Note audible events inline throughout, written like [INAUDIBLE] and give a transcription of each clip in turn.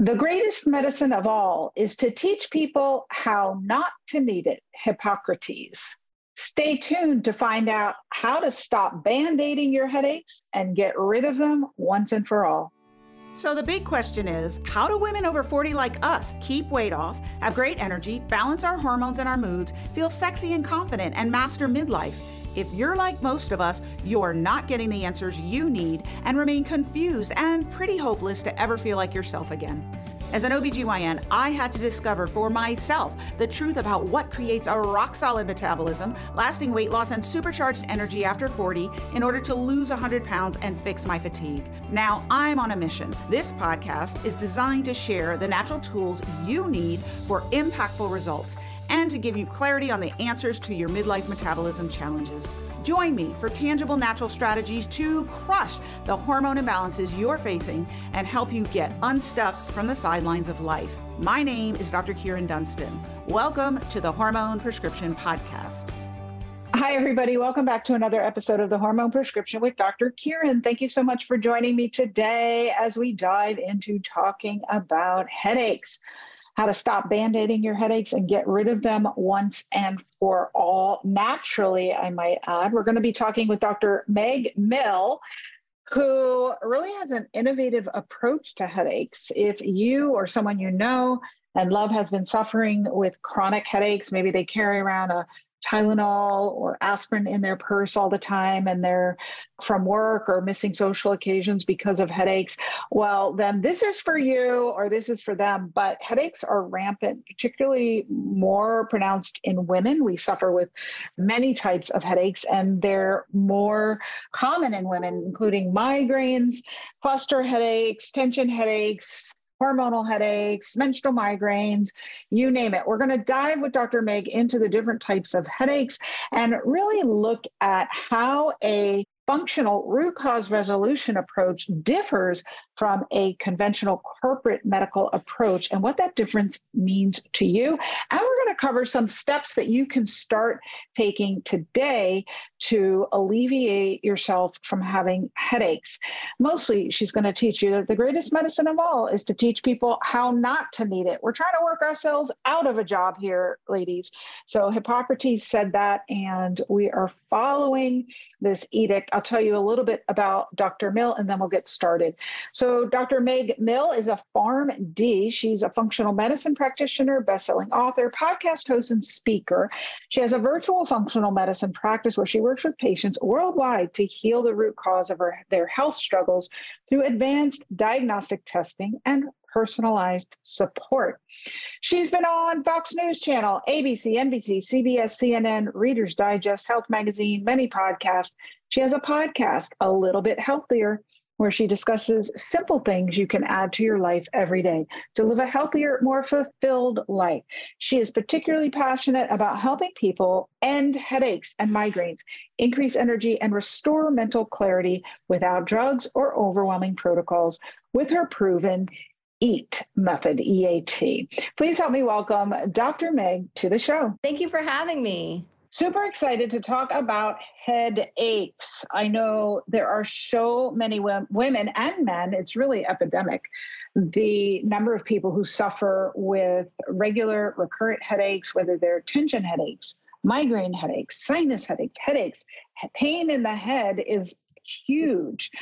The greatest medicine of all is to teach people how not to need it, Hippocrates. Stay tuned to find out how to stop band aiding your headaches and get rid of them once and for all. So, the big question is how do women over 40 like us keep weight off, have great energy, balance our hormones and our moods, feel sexy and confident, and master midlife? If you're like most of us, you're not getting the answers you need and remain confused and pretty hopeless to ever feel like yourself again. As an OBGYN, I had to discover for myself the truth about what creates a rock solid metabolism, lasting weight loss, and supercharged energy after 40 in order to lose 100 pounds and fix my fatigue. Now I'm on a mission. This podcast is designed to share the natural tools you need for impactful results and to give you clarity on the answers to your midlife metabolism challenges. Join me for tangible natural strategies to crush the hormone imbalances you're facing and help you get unstuck from the sidelines of life. My name is Dr. Kyrin Dunston. Welcome to the Hormone Prescription Podcast. Hi, everybody. Welcome back to another episode of the Hormone Prescription with Dr. Kyrin. Thank you so much for joining me today as we dive into talking about headaches how to stop band-aiding your headaches and get rid of them once and for all. Naturally i might add we're going to be talking with dr meg mill who really has an innovative approach to headaches. If you or someone you know and love has been suffering with chronic headaches maybe they carry around a Tylenol or aspirin in their purse all the time and they're from work or missing social occasions because of headaches, well, then this is for you or this is for them. But headaches are rampant, particularly more pronounced in women. We suffer with many types of headaches and they're more common in women, including migraines, cluster headaches, tension headaches, hormonal headaches, menstrual migraines, you name it. We're going to dive with Dr. Meg into the different types of headaches and really look at how a functional root cause resolution approach differs from a conventional corporate medical approach and what that difference means to you. And we're going cover some steps that you can start taking today to alleviate yourself from having headaches. Mostly, she's going to teach you that the greatest medicine of all is to teach people how not to need it. We're trying to work ourselves out of a job here, ladies. So, Hippocrates said that, and we are following this edict. I'll tell you a little bit about Dr. Mill and then we'll get started. So, Dr. Meg Mill is a PharmD. She's a functional medicine practitioner, best-selling author, podcast host, and speaker. She has a virtual functional medicine practice where she works with patients worldwide to heal the root cause of her, their health struggles through advanced diagnostic testing and personalized support. She's been on Fox News Channel, ABC, NBC, CBS, CNN, Reader's Digest, Health Magazine, many podcasts. She has a podcast, A Little Bit Healthier, where she discusses simple things you can add to your life every day to live a healthier, more fulfilled life. She is particularly passionate about helping people end headaches and migraines, increase energy, and restore mental clarity without drugs or overwhelming protocols with her proven EAT method, EAT. Please help me welcome Dr. Meg to the show. Thank you for having me. Super excited to talk about headaches. I know there are so many women and men, it's really epidemic. The number of people who suffer with regular recurrent headaches, whether they're tension headaches, migraine headaches, sinus headaches, headaches, pain in the head is huge.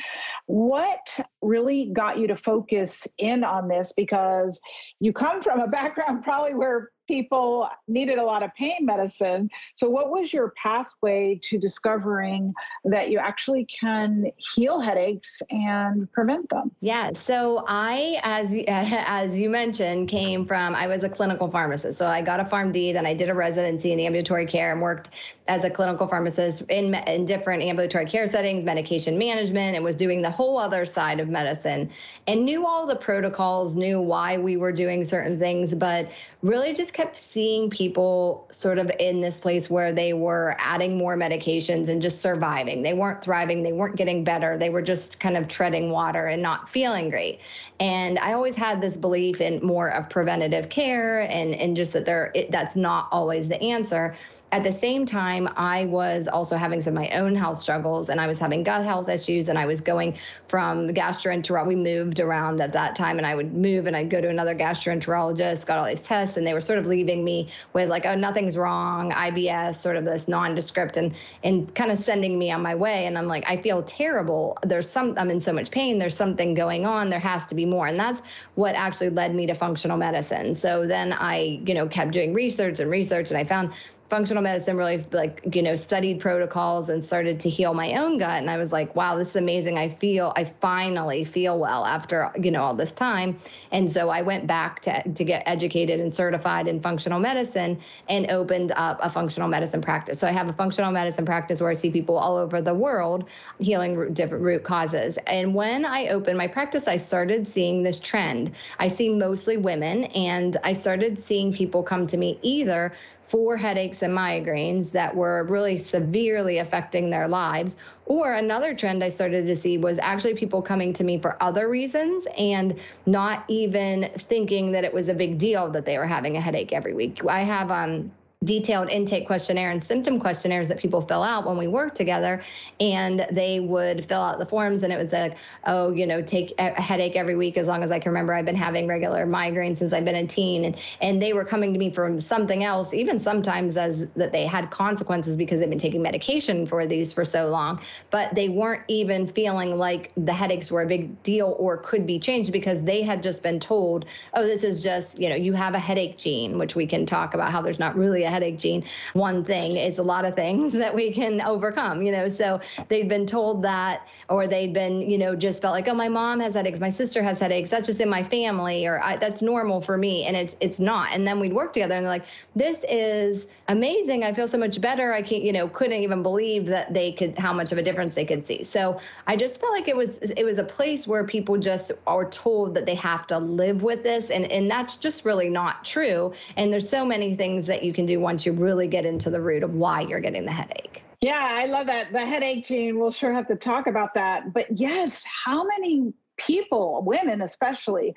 What really got you to focus in on this? Because you come from a background probably where people needed a lot of pain medicine. So, what was your pathway to discovering that you actually can heal headaches and prevent them? Yeah. So, I, as [LAUGHS] as you mentioned, came from I was a clinical pharmacist. So, I got a PharmD, then I did a residency in ambulatory care and worked as a clinical pharmacist in, in different ambulatory care settings, medication management, and was doing the whole other side of medicine and knew all the protocols, knew why we were doing certain things, but really just kept seeing people sort of in this place where they were adding more medications and just surviving. They weren't thriving, they weren't getting better, they were just kind of treading water and not feeling great. And I always had this belief in more of preventative care and, and just that there it, that's not always the answer. At the same time, I was also having some of my own health struggles and I was having gut health issues and I was going from gastroenterologist. We moved around at that time and I would move and I'd go to another gastroenterologist, got all these tests, and they were sort of leaving me with like, oh, nothing's wrong, IBS, sort of this nondescript and and kind of sending me on my way. And I'm like, I feel terrible. There's some I'm in so much pain. There's something going on. There has to be more. And that's what actually led me to functional medicine. So then I, you know, kept doing research and research and I found functional medicine really like you know studied protocols and started to heal my own gut. And i was like wow this is amazing. I feel i finally feel well after you know all this time. And so i went back to, to get educated and certified in functional medicine and opened up a functional medicine practice. So i have a functional medicine practice where i see people all over the world healing different root causes. And when i opened my practice i started seeing this trend. I see mostly women and i started seeing people come to me either for headaches and migraines that were really severely affecting their lives. Or another trend I started to see was actually people coming to me for other reasons and not even thinking that it was a big deal that they were having a headache every week. I have um detailed intake questionnaire and symptom questionnaires that people fill out when we work together and they would fill out the forms and it was like oh you know take a headache every week as long as i can remember. I've been having regular migraines since i've been a teen and and they were coming to me from something else even sometimes as that they had consequences because they've been taking medication for these for so long but they weren't even feeling like the headaches were a big deal or could be changed because they had just been told oh this is just you know you have a headache gene which we can talk about how there's not really headache gene one thing. It's a lot of things [LAUGHS] that we can overcome, you know. So they'd been told that, or they'd been, you know, just felt like, oh, my mom has headaches, my sister has headaches. That's just in my family, or that's normal for me, and it's it's not. And then we'd work together, and they're like, this is amazing. I feel so much better. I can't, you know, couldn't even believe that they could how much of a difference they could see. So I just felt like it was it was a place where people just are told that they have to live with this, and and that's just really not true. And there's so many things that you can do once you really get into the root of why you're getting the headache. Yeah, I love that. The headache gene, we'll sure have to talk about that. But yes, how many people, women especially,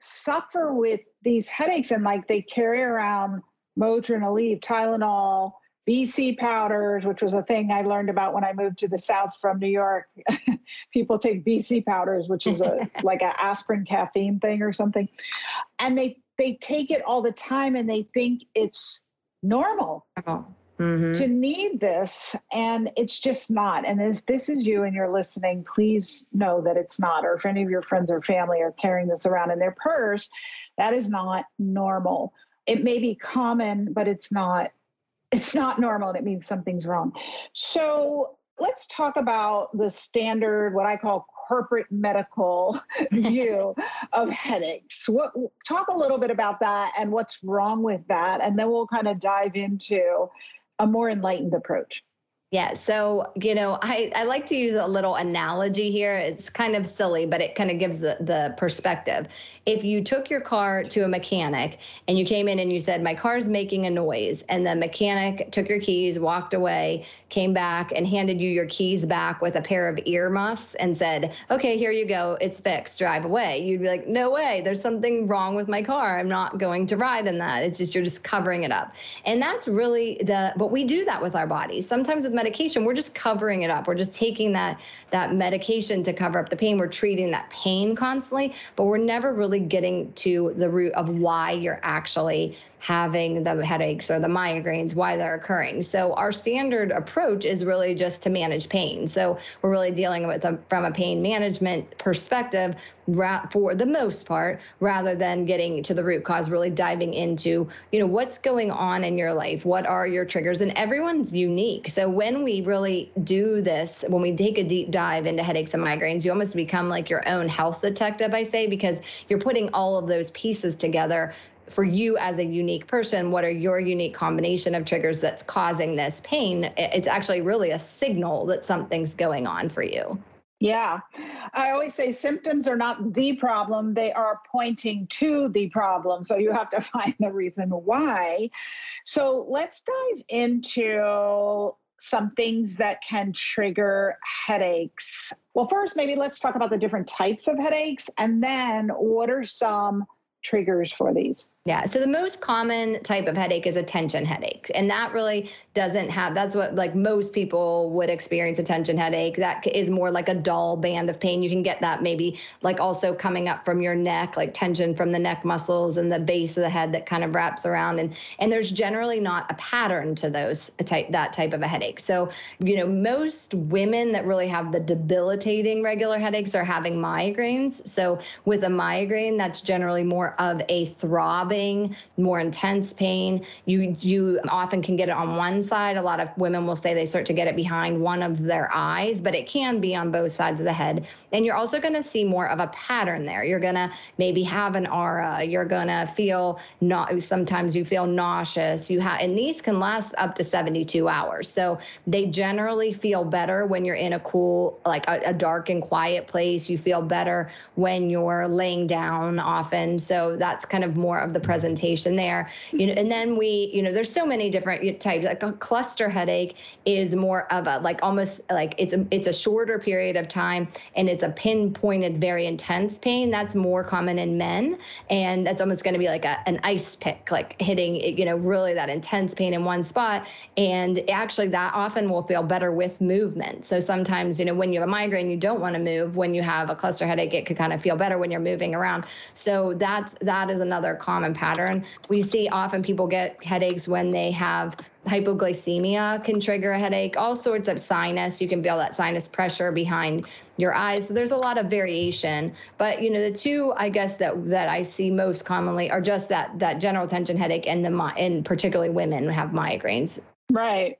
suffer with these headaches and like they carry around Motrin, Aleve, Tylenol, BC powders, which was a thing I learned about when I moved to the South from New York. [LAUGHS] People take BC powders, which is a [LAUGHS] like an aspirin caffeine thing or something, and they they take it all the time and they think it's normal mm-hmm. to need this. And it's just not. And if this is you and you're listening, please know that it's not. Or if any of your friends or family are carrying this around in their purse, that is not normal. It may be common, but it's not. It's not normal and it means something's wrong. So let's talk about the standard, what I call corporate medical [LAUGHS] view of headaches. What, talk a little bit about that and what's wrong with that, and then we'll kind of dive into a more enlightened approach. Yeah. So, you know, I, I like to use a little analogy here. It's kind of silly, but it kind of gives the, the perspective. If you took your car to a mechanic and you came in and you said, My car's making a noise, and the mechanic took your keys, walked away, came back, and handed you your keys back with a pair of earmuffs and said, Okay, here you go. It's fixed. Drive away. You'd be like, No way. There's something wrong with my car. I'm not going to ride in that. It's just you're just covering it up. And that's really the, but we do that with our bodies. Sometimes with medication, we're just covering it up. We're just taking that that medication to cover up the pain. We're treating that pain constantly, but we're never really getting to the root of why you're actually having the headaches or the migraines, why they're occurring. So our standard approach is really just to manage pain. So we're really dealing with them from a pain management perspective for the most part, rather than getting to the root cause, really diving into, you know, what's going on in your life, what are your triggers, and everyone's unique. So when we really do this, when we take a deep dive into headaches and migraines, you almost become like your own health detective, I say, because you're putting all of those pieces together for you as a unique person, what are your unique combination of triggers that's causing this pain? It's actually really a signal that something's going on for you. Yeah. I always say symptoms are not the problem, they are pointing to the problem. So you have to [LAUGHS] find the reason why. So let's dive into some things that can trigger headaches. Well, first, maybe let's talk about the different types of headaches and then what are some triggers for these? Yeah. So the most common type of headache is a tension headache. And that really doesn't have, that's what like most people would experience a tension headache. That is more like a dull band of pain. You can get that maybe like also coming up from your neck, like tension from the neck muscles and the base of the head that kind of wraps around. And, and there's generally not a pattern to those type, that type of a headache. So, you know, most women that really have the debilitating regular headaches are having migraines. So with a migraine, that's generally more of a throb throbbing, more intense pain. You you often can get it on one side. A lot of women will say they start to get it behind one of their eyes, but it can be on both sides of the head. And you're also going to see more of a pattern there. You're going to maybe have an aura. You're going to feel not sometimes you feel nauseous. You have and these can last up to 72 hours. So they generally feel better when you're in a cool like a, a dark and quiet place. You feel better when you're laying down often. So that's kind of more of the presentation there. You know, and then we, you know, there's so many different types. Like a cluster headache is more of a like almost like it's a it's a shorter period of time and it's a pinpointed, very intense pain. That's more common in men, and that's almost going to be like a, an ice pick, like hitting you know really that intense pain in one spot. And actually, that often will feel better with movement. So sometimes you know when you have a migraine, you don't want to move. When you have a cluster headache, it could kind of feel better when you're moving around. So that's that is another common common pattern. We see often people get headaches when they have hypoglycemia can trigger a headache, all sorts of sinus. You can feel that sinus pressure behind your eyes. So there's a lot of variation. But you know, the two I guess that that I see most commonly are just that that general tension headache and the and particularly women have migraines. Right.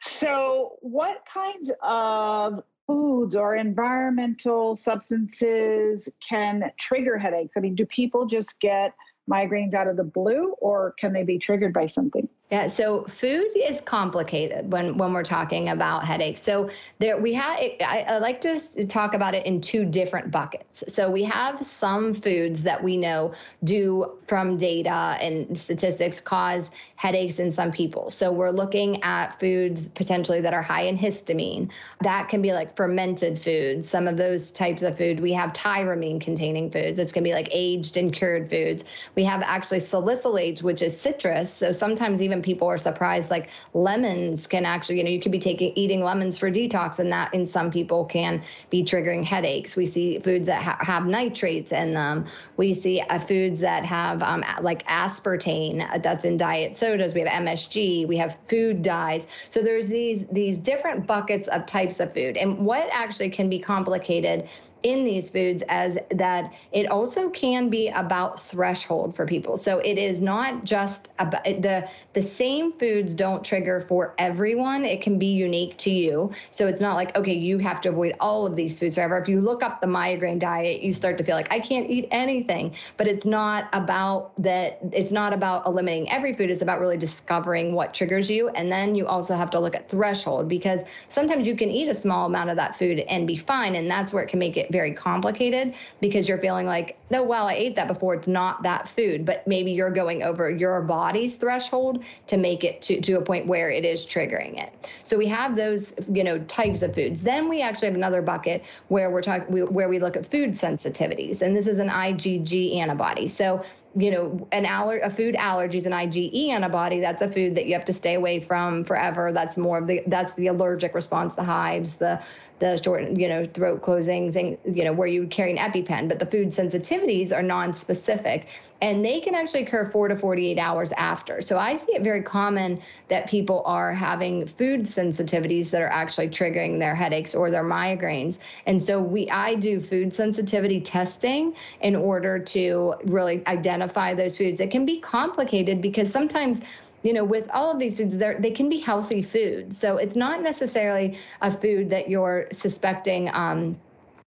So what kinds of foods or environmental substances can trigger headaches? I mean, do people just get migraines out of the blue or can they be triggered by something? Yeah, so food is complicated when when we're talking about headaches. So there we have I, I, like to talk about it in two different buckets. So we have some foods that we know do from data and statistics cause headaches in some people. So we're looking at foods potentially that are high in histamine. That can be like fermented foods. Some of those types of food. We have tyramine containing foods. It's going to be like aged and cured foods. We have actually salicylates, which is citrus. So sometimes even people are surprised like lemons can actually you know you could be taking eating lemons for detox and that in some people can be triggering headaches we see foods that ha- have nitrates in them we see uh, foods that have um, like aspartame uh, that's in diet sodas we have msg we have food dyes. So there's these these different buckets of types of food. And what actually can be complicated in these foods as that it also can be about threshold for people. So it is not just about the the same foods don't trigger for everyone. It can be unique to you. So it's not like okay, you have to avoid all of these foods forever. If you look up the migraine diet, you start to feel like I can't eat anything. But it's not about that it's not about eliminating every food. It's about really discovering what triggers you and then you also have to look at threshold because sometimes you can eat a small amount of that food and be fine and that's where it can make it very complicated because you're feeling like, oh, well, I ate that before. It's not that food, but maybe you're going over your body's threshold to make it to, to a point where it is triggering it. So we have those, you know, types of foods. Then we actually have another bucket where we're talking, where we look at food sensitivities. And this is an IgG antibody. So you know, an aller- a food allergy is an IgE antibody. That's a food that you have to stay away from forever. That's more of the that's the allergic response, the hives, the the short, you know, throat closing thing, you know, where you carry an EpiPen, but the food sensitivities are non-specific and they can actually occur four to 48 hours after. So I see it very common that people are having food sensitivities that are actually triggering their headaches or their migraines. And so we, I do food sensitivity testing in order to really identify those foods. It can be complicated because sometimes you know, with all of these foods, they can be healthy foods. So it's not necessarily a food that you're suspecting. Um,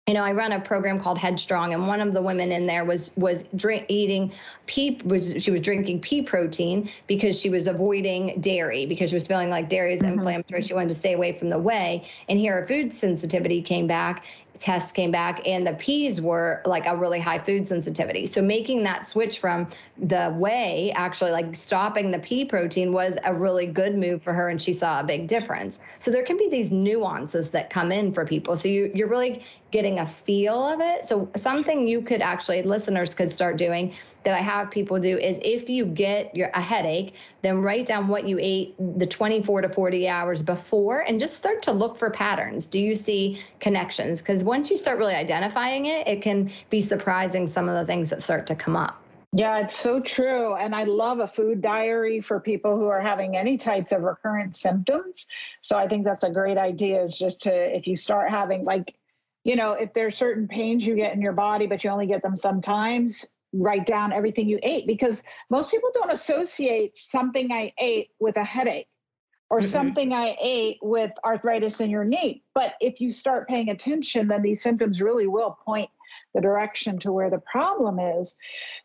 you know, I run a program called Headstrong, and one of the women in there was was drink, eating pea was she was drinking pea protein because she was avoiding dairy because she was feeling like dairy is mm-hmm. inflammatory. She wanted to stay away from the whey, and here her food sensitivity came back, test came back and the peas were like a really high food sensitivity. So making that switch from the whey, actually like stopping the pea protein was a really good move for her and she saw a big difference. So there can be these nuances that come in for people. So you, you're really getting a feel of it. So something you could actually listeners could start doing that I have people do is if you get your a headache, then write down what you ate the 24 to 40 hours before and just start to look for patterns. Do you see connections? Because once you start really identifying it, it can be surprising some of the things that start to come up. Yeah, it's so true. And I love a food diary for people who are having any types of recurrent symptoms. So I think that's a great idea is just to, if you start having, like, you know, if there's certain pains you get in your body, but you only get them sometimes, write down everything you ate because most people don't associate something I ate with a headache or mm-hmm. something I ate with arthritis in your knee. But if you start paying attention, then these symptoms really will point the direction to where the problem is.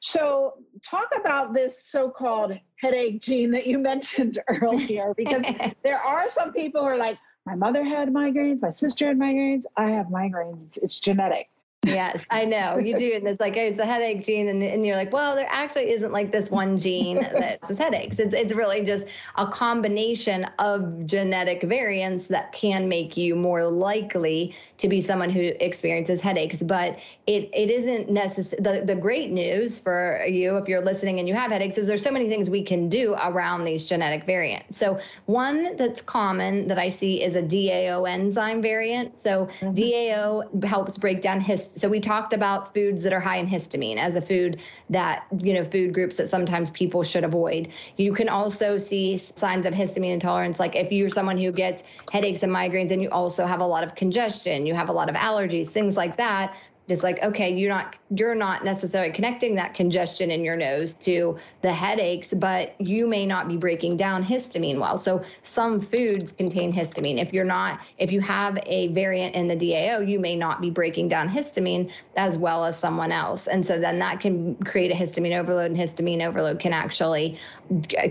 So, talk about this so called headache gene that you [LAUGHS] mentioned earlier, because [LAUGHS] there are some people who are like, my mother had migraines, my sister had migraines, I have migraines, it's, it's genetic. Yes, I know you do. And it's like, it's a headache gene. And, and you're like, well, there actually isn't like this one gene that says [LAUGHS] headaches. It's, it's really just a combination of genetic variants that can make you more likely to be someone who experiences headaches. But it, it isn't necessary. The, the great news for you, if you're listening and you have headaches, is there's so many things we can do around these genetic variants. So one that's common that I see is a DAO enzyme variant. So mm-hmm. DAO helps break down his so we talked about foods that are high in histamine as a food that, you know, food groups that sometimes people should avoid. You can also see signs of histamine intolerance, like if you're someone who gets headaches and migraines and you also have a lot of congestion, you have a lot of allergies, things like that it's like okay you're not you're not necessarily connecting that congestion in your nose to the headaches but you may not be breaking down histamine well. So some foods contain histamine. If you're not if you have a variant in the DAO you may not be breaking down histamine as well as someone else. And so then that can create a histamine overload and histamine overload can actually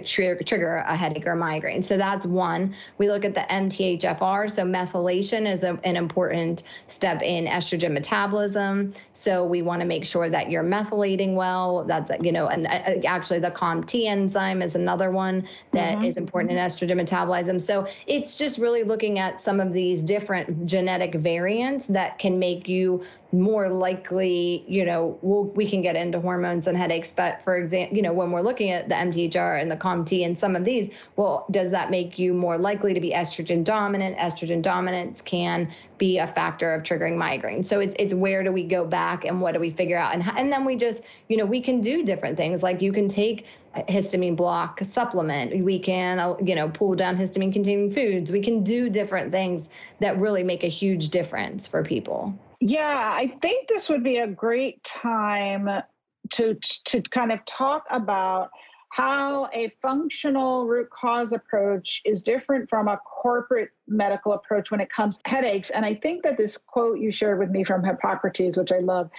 trigger, trigger a headache or migraine. So that's one. We look at the MTHFR so methylation is a, an important step in estrogen metabolism so we want to make sure that you're methylating well. That's, you know, and uh, actually the COMT enzyme is another one that mm-hmm. is important in estrogen metabolism. So it's just really looking at some of these different genetic variants that can make you more likely, you know, we'll, we can get into hormones and headaches. But for example, you know, when we're looking at the MTHR and the COMT and some of these, well, does that make you more likely to be estrogen dominant? Estrogen dominance can be a factor of triggering migraine. So it's it's where do we go back and what do we figure out? And and then we just, you know, we can do different things. Like you can take histamine block supplement. We can, uh, you know, pull down histamine containing foods. We can do different things that really make a huge difference for people. Yeah, I think this would be a great time to to kind of talk about how a functional root cause approach is different from a corporate medical approach when it comes to headaches. And I think that this quote you shared with me from Hippocrates, which I love,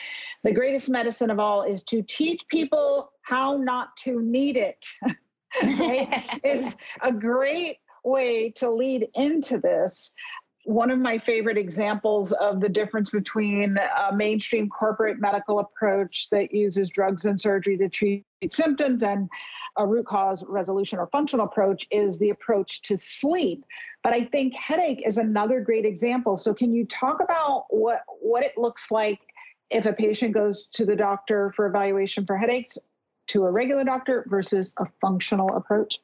the greatest medicine of all is to teach people how not to need it. [LAUGHS] [LAUGHS] is a great way to lead into this one of my favorite examples of the difference between a mainstream corporate medical approach that uses drugs and surgery to treat symptoms and a root cause resolution or functional approach is the approach to sleep. But I think headache is another great example. So can you talk about what what it looks like if a patient goes to the doctor for evaluation for headaches to a regular doctor versus a functional approach?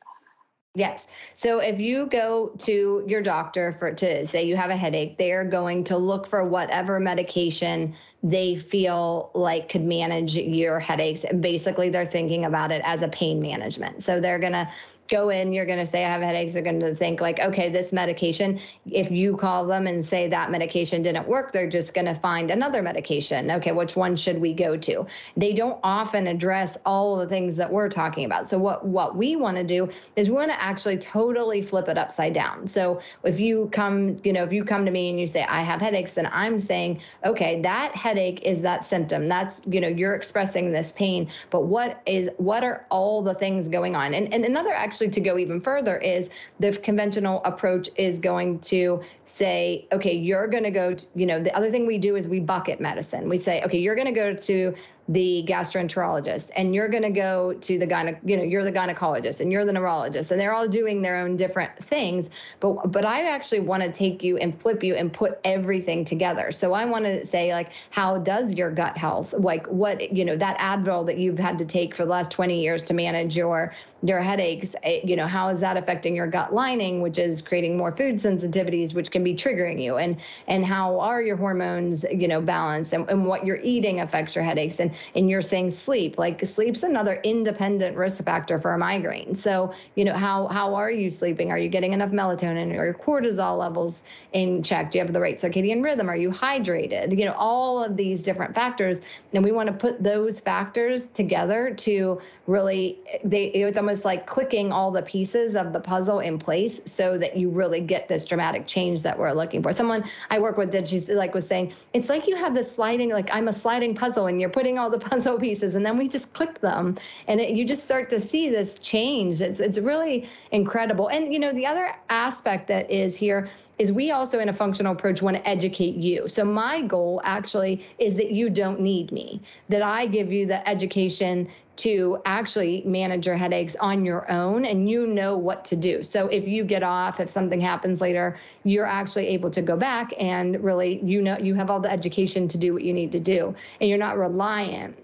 Yes. So if you go to your doctor for to say you have a headache, they are going to look for whatever medication they feel like could manage your headaches. And basically they're thinking about it as a pain management. So they're going to go in, you're going to say, I have headaches. They're going to think, like, okay, this medication, if you call them and say that medication didn't work, they're just going to find another medication. Okay, which one should we go to? They don't often address all the things that we're talking about. So, what, what we want to do is we want to actually totally flip it upside down. So, if you come, you know, if you come to me and you say, I have headaches, then I'm saying, okay, that headache is that symptom. That's, you know, you're expressing this pain, but what is, what are all the things going on? And, and another actually to go even further is the conventional approach is going to say, okay, you're going to go to, you know, the other thing we do is we bucket medicine. We say, okay, you're going to go to the gastroenterologist and you're going to go to the gyne you know you're the gynecologist and you're the neurologist and they're all doing their own different things but but i actually want to take you and flip you and put everything together. So i want to say like how does your gut health like what you know that advil that you've had to take for the last 20 years to manage your your headaches eh, you know how is that affecting your gut lining which is creating more food sensitivities which can be triggering you and and how are your hormones you know balanced and, and what you're eating affects your headaches and and you're saying sleep like sleep's another independent risk factor for a migraine. So you know how how are you sleeping? Are you getting enough melatonin? Or your cortisol levels in check? Do you have the right circadian rhythm? Are you hydrated? You know all of these different factors. And we want to put those factors together to really they it's almost like clicking all the pieces of the puzzle in place so that you really get this dramatic change that we're looking for. Someone i work with did she's like was saying it's like you have this sliding like i'm a sliding puzzle and you're putting all the [LAUGHS] puzzle pieces and then we just click them and it, you just start to see this change. It's it's really incredible. And you know the other aspect that is here is we also in a functional approach want to educate you. So my goal actually is that you don't need me, that I give you the education to actually manage your headaches on your own and you know what to do. So if you get off, if something happens later, you're actually able to go back and really you know you have all the education to do what you need to do and you're not reliant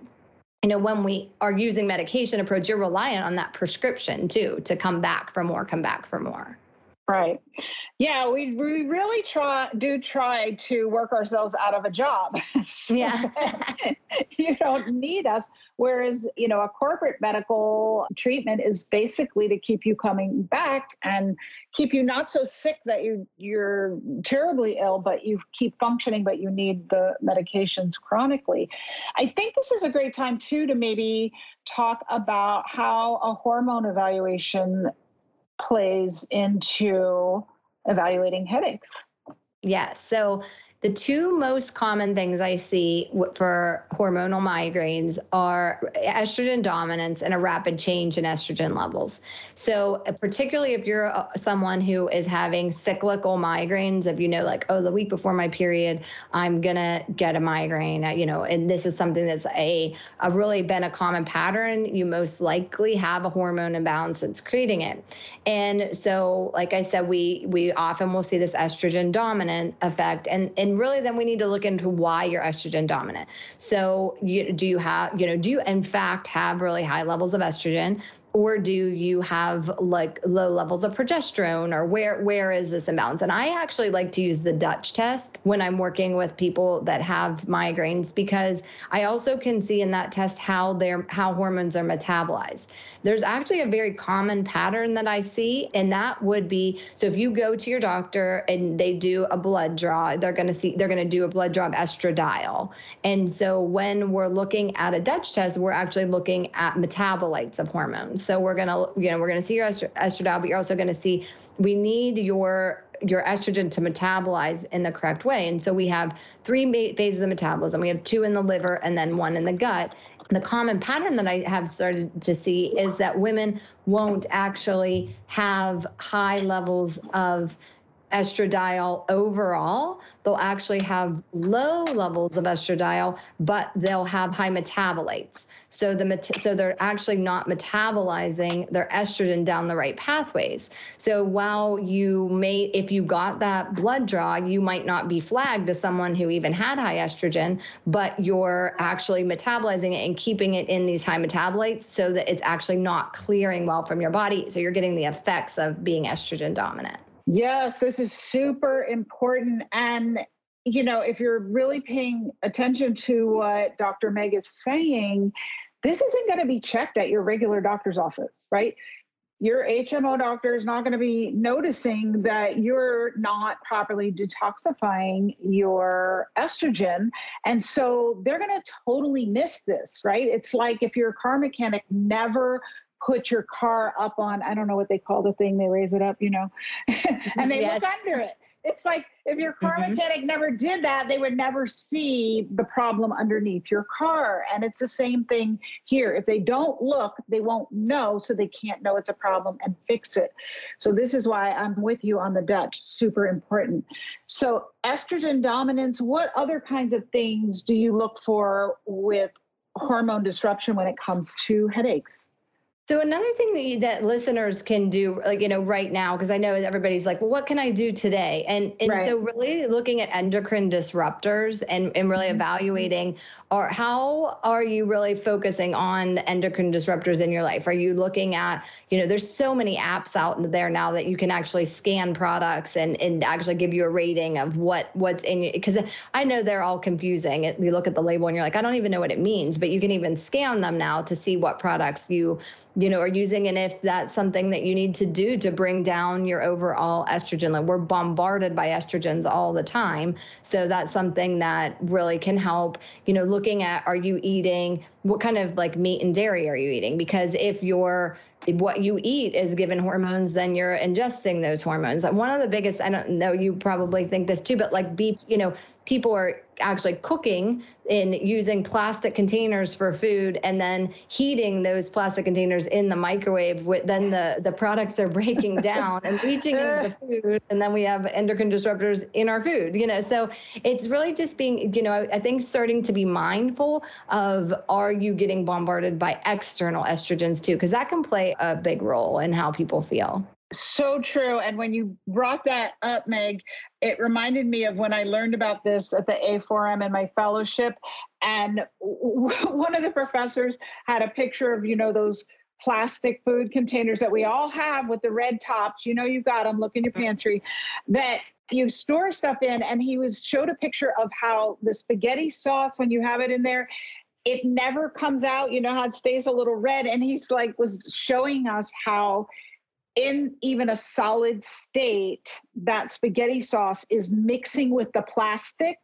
you know when we are using medication approach you're reliant on that prescription too to come back for more come back for more Right. Yeah, we we really try do try to work ourselves out of a job. [LAUGHS] so yeah. [LAUGHS] you don't need us. Whereas, you know, a corporate medical treatment is basically to keep you coming back and keep you not so sick that you you're terribly ill, but you keep functioning, but you need the medications chronically. I think this is a great time too to maybe talk about how a hormone evaluation plays into evaluating headaches. Yes. So the two most common things I see for hormonal migraines are estrogen dominance and a rapid change in estrogen levels. So, uh, particularly if you're uh, someone who is having cyclical migraines, if you know, like, oh, the week before my period, I'm gonna get a migraine, uh, you know, and this is something that's a, a really been a common pattern, you most likely have a hormone imbalance that's creating it. And so, like I said, we we often will see this estrogen dominant effect, and and and really then we need to look into why you're estrogen dominant. So you, do you have you know do you in fact have really high levels of estrogen or do you have like low levels of progesterone or where where is this imbalance? And i actually like to use the dutch test when i'm working with people that have migraines because i also can see in that test how their how hormones are metabolized there's actually a very common pattern that i see and that would be so if you go to your doctor and they do a blood draw they're going to see they're going to do a blood draw of estradiol and so when we're looking at a dutch test we're actually looking at metabolites of hormones so we're gonna, you know, we're gonna see your estradiol, but you're also gonna see we need your your estrogen to metabolize in the correct way. And so we have three phases of metabolism. We have two in the liver and then one in the gut. The common pattern that I have started to see is that women won't actually have high levels of estradiol overall. They'll actually have low levels of estradiol, but they'll have high metabolites. So the so they're actually not metabolizing their estrogen down the right pathways. So while you may, if you got that blood draw, you might not be flagged as someone who even had high estrogen, but you're actually metabolizing it and keeping it in these high metabolites so that it's actually not clearing well from your body. So you're getting the effects of being estrogen dominant. Yes, this is super important. And, you know, if you're really paying attention to what Dr. Meg is saying, this isn't going to be checked at your regular doctor's office, right? Your HMO doctor is not going to be noticing that you're not properly detoxifying your estrogen. And so they're going to totally miss this, right? It's like if your car mechanic never put your car up on I don't know what they call the thing they raise it up you know [LAUGHS] and they yes. look under it it's like if your car mm-hmm. mechanic never did that they would never see the problem underneath your car and it's the same thing here if they don't look they won't know so they can't know it's a problem and fix it so this is why i'm with you on the dutch super important so estrogen dominance what other kinds of things do you look for with hormone disruption when it comes to headaches? So another thing that, you, that listeners can do, like you know, right now, because I know everybody's like, well, what can I do today? And and right. so really looking at endocrine disruptors and and really mm-hmm. evaluating or how are you really focusing on the endocrine disruptors in your life? Are you looking at, you know, there's so many apps out there now that you can actually scan products and, and actually give you a rating of what what's in because I know they're all confusing. You look at the label and you're like, I don't even know what it means, but you can even scan them now to see what products you you know are using and if that's something that you need to do to bring down your overall estrogen level. We're bombarded by estrogens all the time. So that's something that really can help, you know, looking at are you eating what kind of like meat and dairy are you eating because if you're what you eat is given hormones then you're ingesting those hormones one of the biggest i don't know you probably think this too but like beef you know people are actually cooking in using plastic containers for food and then heating those plastic containers in the microwave with then the the products are breaking [LAUGHS] down and reaching into the food and then we have endocrine disruptors in our food you know? So it's really just being you know I, I think starting to be mindful of are you getting bombarded by external estrogens too? Because that can play a big role in how people feel so true. And when you brought that up, Meg, it reminded me of when I learned about this at the A4M in my fellowship. And [LAUGHS] one of the professors had a picture of, you know, those plastic food containers that we all have with the red tops. You know, you've got them, look in your mm-hmm. pantry, that you store stuff in. And he was showed a picture of how the spaghetti sauce, when you have it in there, it never comes out. You know how it stays a little red. And he's like, was showing us how in even a solid state, that spaghetti sauce is mixing with the plastic.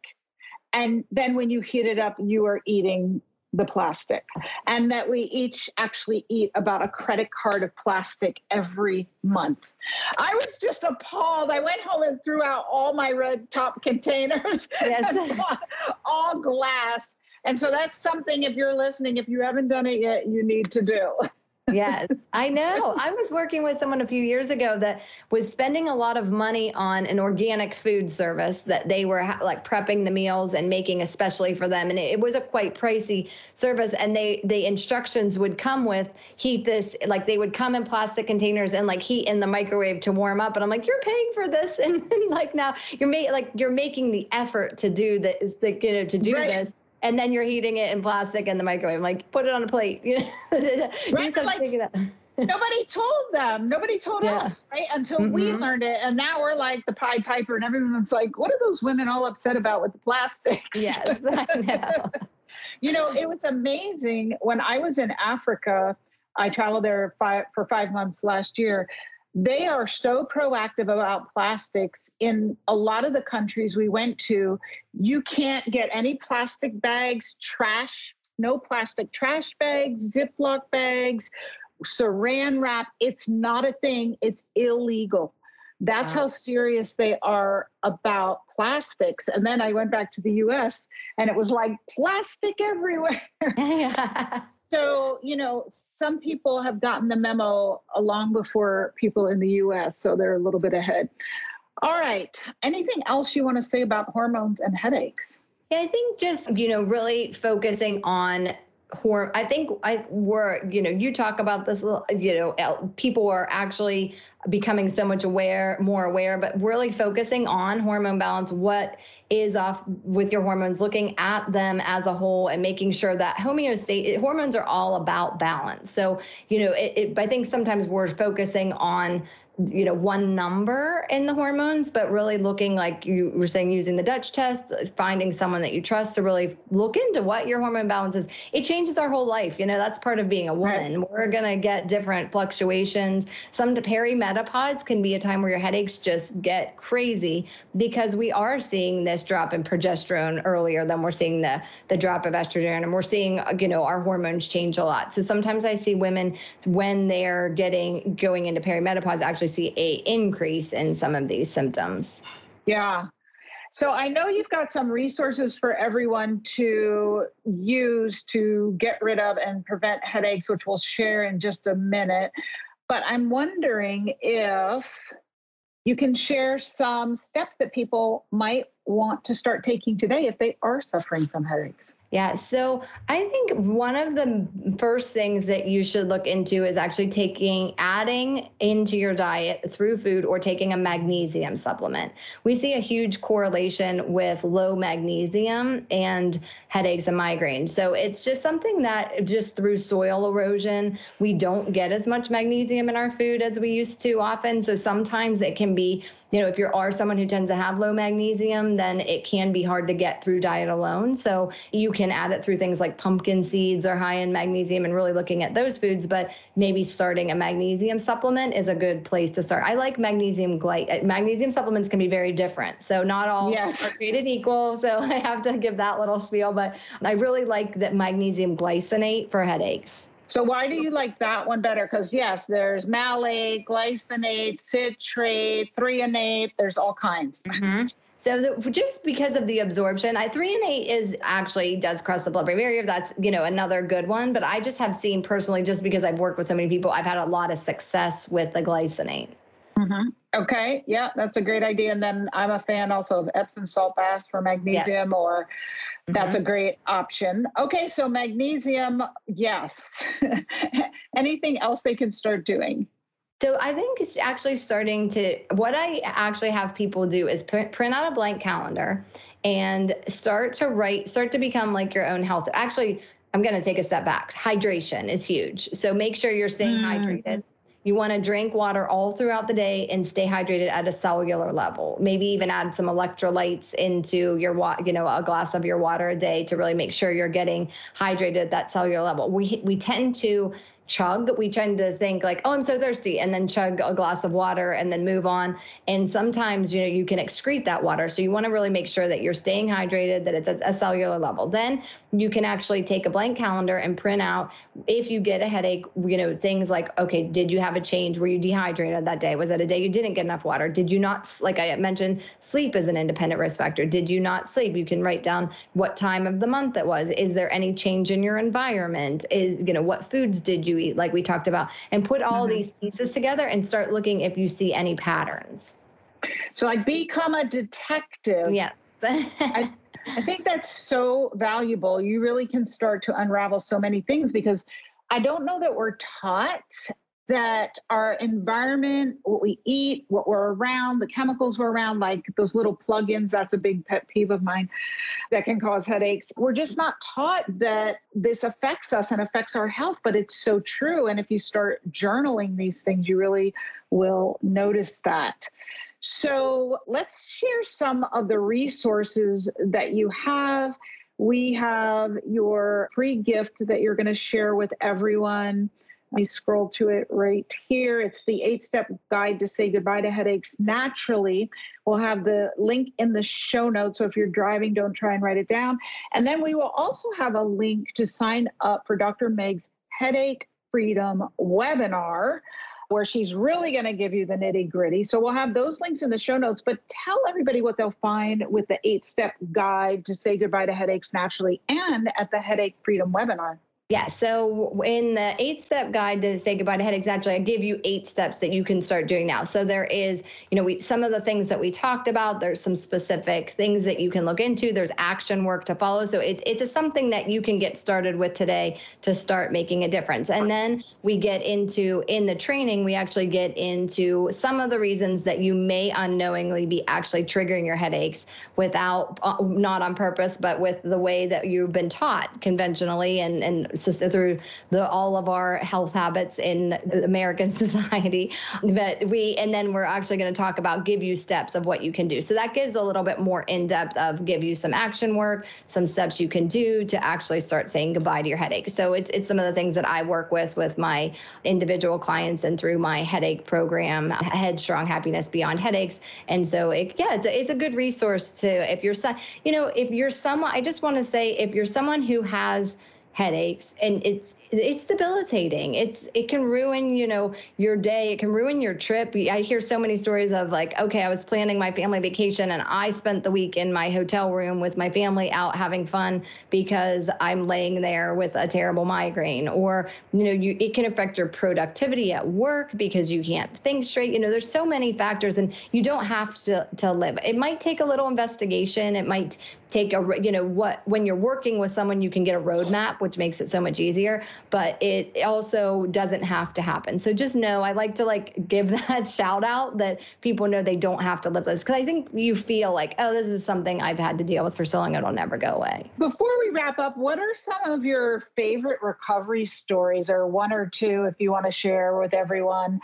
And then when you heat it up, you are eating the plastic. And that we each actually eat about a credit card of plastic every month. I was just appalled. I went home and threw out all my red top [LAUGHS] containers, yes. all glass. And so that's something, if you're listening, if you haven't done it yet, you need to do. [LAUGHS] yes, [LAUGHS] I know. I was working with someone a few years ago that was spending a lot of money on an organic food service that they were like prepping the meals and making especially for them, and it, was a quite pricey service. And they the instructions would come with heat this like they would come in plastic containers and like heat in the microwave to warm up. And I'm like, you're paying for this, and, [LAUGHS] and like now you're making like you're making the effort to do this, the, you know, to do right. this and then you're heating it in plastic in the microwave. I'm like, put it on a plate. [LAUGHS] You know, right, like, [LAUGHS] nobody told them. Nobody told yeah. us, right? Until mm-hmm. we learned it. And now we're like the Pied Piper, and everyone's like, what are those women all upset about with the plastics? Yes, [LAUGHS] I know. you know, it was amazing when I was in Africa. I traveled there five, for five months last year they are so proactive about plastics in a lot of the countries we went to you can't get any plastic bags trash no plastic trash bags ziploc bags saran wrap it's not a thing it's illegal that's wow. how serious they are about plastics. And then I went back to the US and it was like plastic everywhere. [LAUGHS] so, you know, some people have gotten the memo long before people in the US, so they're a little bit ahead. All right. Anything else you want to say about hormones and headaches? Yeah, I think just, you know, really focusing on horm I think I were, you know, you talk about this, you know, people are actually becoming so much aware, more aware, but really focusing on hormone balance, what is off with your hormones, looking at them as a whole and making sure that homeostasis, hormones are all about balance. So, you know, it, it, I think sometimes we're focusing on you know one number in the hormones but really looking like you were saying using the dutch test finding someone that you trust to really look into what your hormone balance is. It changes our whole life you know that's part of being a woman. Right. we're going to get different fluctuations. Some to perimenopause can be a time where your headaches just get crazy because we are seeing this drop in progesterone earlier than we're seeing the the drop of estrogen and we're seeing you know our hormones change a lot. So sometimes i see women when they're getting going into perimenopause actually actually see a increase in some of these symptoms. Yeah. So I know you've got some resources for everyone to use to get rid of and prevent headaches, which we'll share in just a minute. But I'm wondering if you can share some steps that people might want to start taking today if they are suffering from headaches. Yeah. So I think one of the first things that you should look into is actually taking, adding into your diet through food or taking a magnesium supplement. We see a huge correlation with low magnesium and headaches and migraines. So it's just something that just through soil erosion, we don't get as much magnesium in our food as we used to often. So sometimes it can be, you know, if you are someone who tends to have low magnesium, then it can be hard to get through diet alone. So you can add it through things like pumpkin seeds are high in magnesium and really looking at those foods, but maybe starting a magnesium supplement is a good place to start. I like magnesium glyc. Uh, magnesium supplements can be very different. So not all yes. are created equal. So [LAUGHS] I have to give that little spiel, but I really like that magnesium glycinate for headaches. So why do you like that one better? Because yes, there's malate, glycinate, citrate, threonate. There's all kinds. Mm-hmm. So the, just because of the absorption, I threonate is actually does cross the blood-brain barrier. That's you know another good one. But I just have seen personally, just because I've worked with so many people, I've had a lot of success with the glycinate. Mm-hmm. Okay, yeah, that's a great idea. And then I'm a fan also of Epsom salt baths for magnesium, yes. or mm-hmm. that's a great option. Okay, so magnesium, yes. [LAUGHS] Anything else they can start doing? So I think it's actually starting to. What I actually have people do is print out a blank calendar and start to write, start to become like your own health. Actually, I'm going to take a step back. Hydration is huge. So make sure you're staying mm. hydrated. You want to drink water all throughout the day and stay hydrated at a cellular level. Maybe even add some electrolytes into your water, you know, a glass of your water a day to really make sure you're getting hydrated at that cellular level. We we tend to chug. We tend to think like, oh, I'm so thirsty, and then chug a glass of water and then move on. And sometimes, you know, you can excrete that water. So you want to really make sure that you're staying hydrated, that it's at a cellular level. Then you can actually take a blank calendar and print out if you get a headache, you know, things like, okay, did you have a change? Were you dehydrated that day? Was it a day you didn't get enough water? Did you not, like I mentioned, sleep is an independent risk factor. Did you not sleep? You can write down what time of the month it was. Is there any change in your environment? Is, you know, what foods did you like we talked about, and put all mm-hmm. these pieces together and start looking if you see any patterns. So I become a detective. Yes. I, I think that's so valuable. You really can start to unravel so many things because I don't know that we're taught that our environment, what we eat, what we're around, the chemicals we're around, like those little plugins, that's a big pet peeve of mine that can cause headaches. We're just not taught that this affects us and affects our health, but it's so true. And if you start journaling these things, you really will notice that. So let's share some of the resources that you have. We have your free gift that you're going to share with everyone. Let me scroll to it right here. It's the eight step guide to say goodbye to headaches naturally. We'll have the link in the show notes. So if you're driving, don't try and write it down. And then we will also have a link to sign up for Dr. Meg's Headache Freedom webinar where she's really going to give you the nitty gritty. So we'll have those links in the show notes, but tell everybody what they'll find with the eight step guide to say goodbye to headaches naturally and at the Headache Freedom webinar. Yeah. So in the eight step guide to say goodbye to headaches, actually, I give you eight steps that you can start doing now. So there is, you know, we some of the things that we talked about. There's some specific things that you can look into. There's action work to follow. So it, it's a, something that you can get started with today to start making a difference. And then we get into in the training, we actually get into some of the reasons that you may unknowingly be actually triggering your headaches without, uh, not on purpose, but with the way that you've been taught conventionally and and through the all of our health habits in American [LAUGHS] society. But we and then we're actually going to talk about give you steps of what you can do. So that gives a little bit more in depth of give you some action work, some steps you can do to actually start saying goodbye to your headache. So it's it's some of the things that I work with with my individual clients and through my headache program, Headstrong Happiness Beyond Headaches. And so it yeah, it's a, it's a good resource to if you're you know if you're someone I just want to say if you're someone who has headaches. And it's it's debilitating. It's it can ruin you know your day. It can ruin your trip. I hear so many stories of like okay i was planning my family vacation and i spent the week in my hotel room with my family out having fun because i'm laying there with a terrible migraine. Or you know you it can affect your productivity at work because you can't think straight. You know there's so many factors and you don't have to to live. It might take a little investigation. It might take a you know what when you're working with someone you can get a roadmap which makes it so much easier but it also doesn't have to happen so just know i like to like give [LAUGHS] that shout out that people know they don't have to live this because i think you feel like oh this is something i've had to deal with for so long it'll never go away before we wrap up what are some of your favorite recovery stories or one or two if you want to share with everyone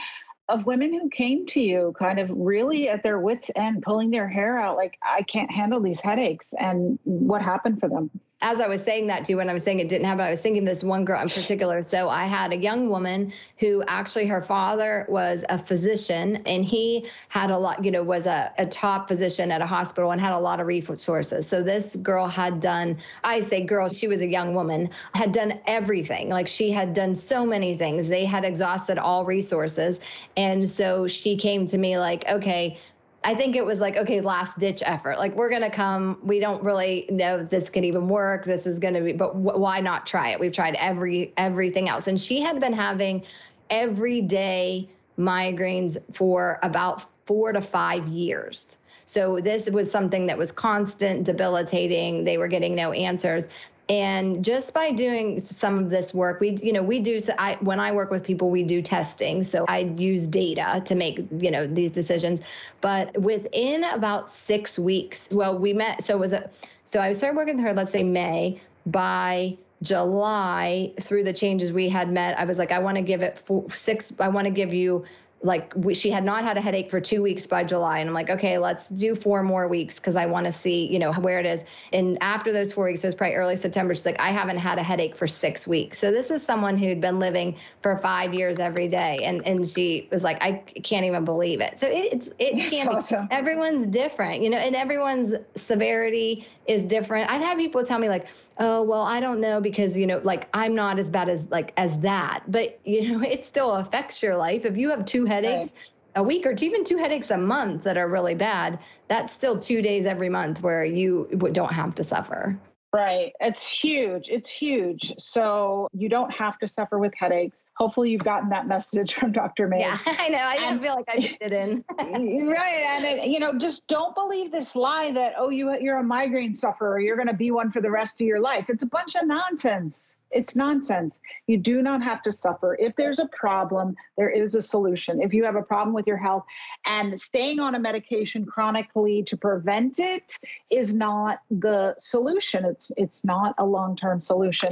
of women who came to you kind of really at their wits' end, pulling their hair out, like, I can't handle these headaches, and what happened for them? As I was saying that to you when I was saying it didn't happen, I was thinking this one girl in particular. So I had a young woman who actually her father was a physician and he had a lot, you know, was a, a top physician at a hospital and had a lot of resources. So this girl had done, I say girl, she was a young woman, had done everything. Like she had done so many things. They had exhausted all resources. And so she came to me like, okay, I think it was like, okay, last ditch effort. Like, we're going to come. We don't really know if this can even work. This is going to be, but w- why not try it? We've tried every everything else. And she had been having everyday migraines for about four to five years. So this was something that was constant, debilitating. They were getting no answers and just by doing some of this work we you know we do so I, when i work with people we do testing. So i use data to make you know these decisions. But within about six weeks well we met so was it so i started working with her let's say may. By july through the changes we had met i was like i want to give it four, six i want to give you like we, she had not had a headache for two weeks by July. And I'm like, okay, let's do four more weeks because I want to see, you know, where it is. And after those four weeks, it was probably early September. She's like, I haven't had a headache for six weeks. So this is someone who'd been living for five years every day. And and she was like, I can't even believe it. So it, it's it can awesome. be everyone's different, you know, and everyone's severity is different. I've had people tell me like, oh well, I don't know because you know, like I'm not as bad as like as that. But you know, [LAUGHS] it still affects your life. If you have two headaches right. a week or even two headaches a month that are really bad, that's still two days every month where you don't have to suffer. Right. It's huge. It's huge. So you don't have to suffer with headaches. Hopefully you've gotten that message from Dr. May. Yeah, [LAUGHS] I know. I didn't feel like I it in. [LAUGHS] right. And, it, you know, just don't believe this lie that, oh, you, you're a migraine sufferer. You're going to be one for the rest of your life. It's a bunch of nonsense. It's nonsense. You do not have to suffer. If there's a problem, there is a solution. If you have a problem with your health and staying on a medication chronically to prevent it is not the solution. It's it's not a long-term solution.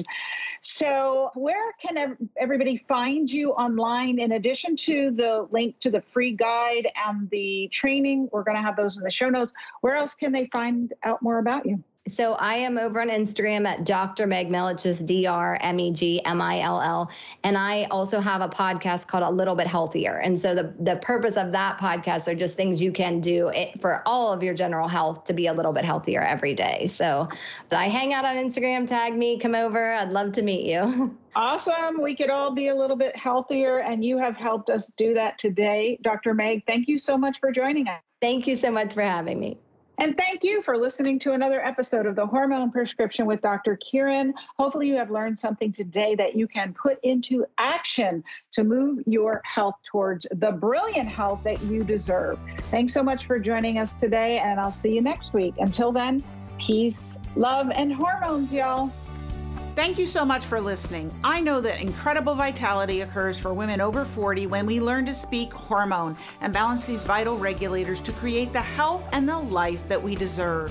So, where can everybody find you online in addition to the link to the free guide and the training? We're going to have those in the show notes. Where else can they find out more about you? So I am over on Instagram at Dr. Meg Mill. It's just D R M E G M I L L. And I also have a podcast called A Little Bit Healthier. And so the, the purpose of that podcast are just things you can do for all of your general health to be a little bit healthier every day. So but I hang out on Instagram, tag me, come over. I'd love to meet you. [LAUGHS] Awesome. We could all be a little bit healthier, and you have helped us do that today. Dr. Meg, thank you so much for joining us. Thank you so much for having me. And thank you for listening to another episode of the Hormone Prescription with Dr. Kyrin. Hopefully, you have learned something today that you can put into action to move your health towards the brilliant health that you deserve. Thanks so much for joining us today, and I'll see you next week. Until then, peace, love, and hormones, y'all. Thank you so much for listening. I know that incredible vitality occurs for women over 40 when we learn to speak hormone and balance these vital regulators to create the health and the life that we deserve.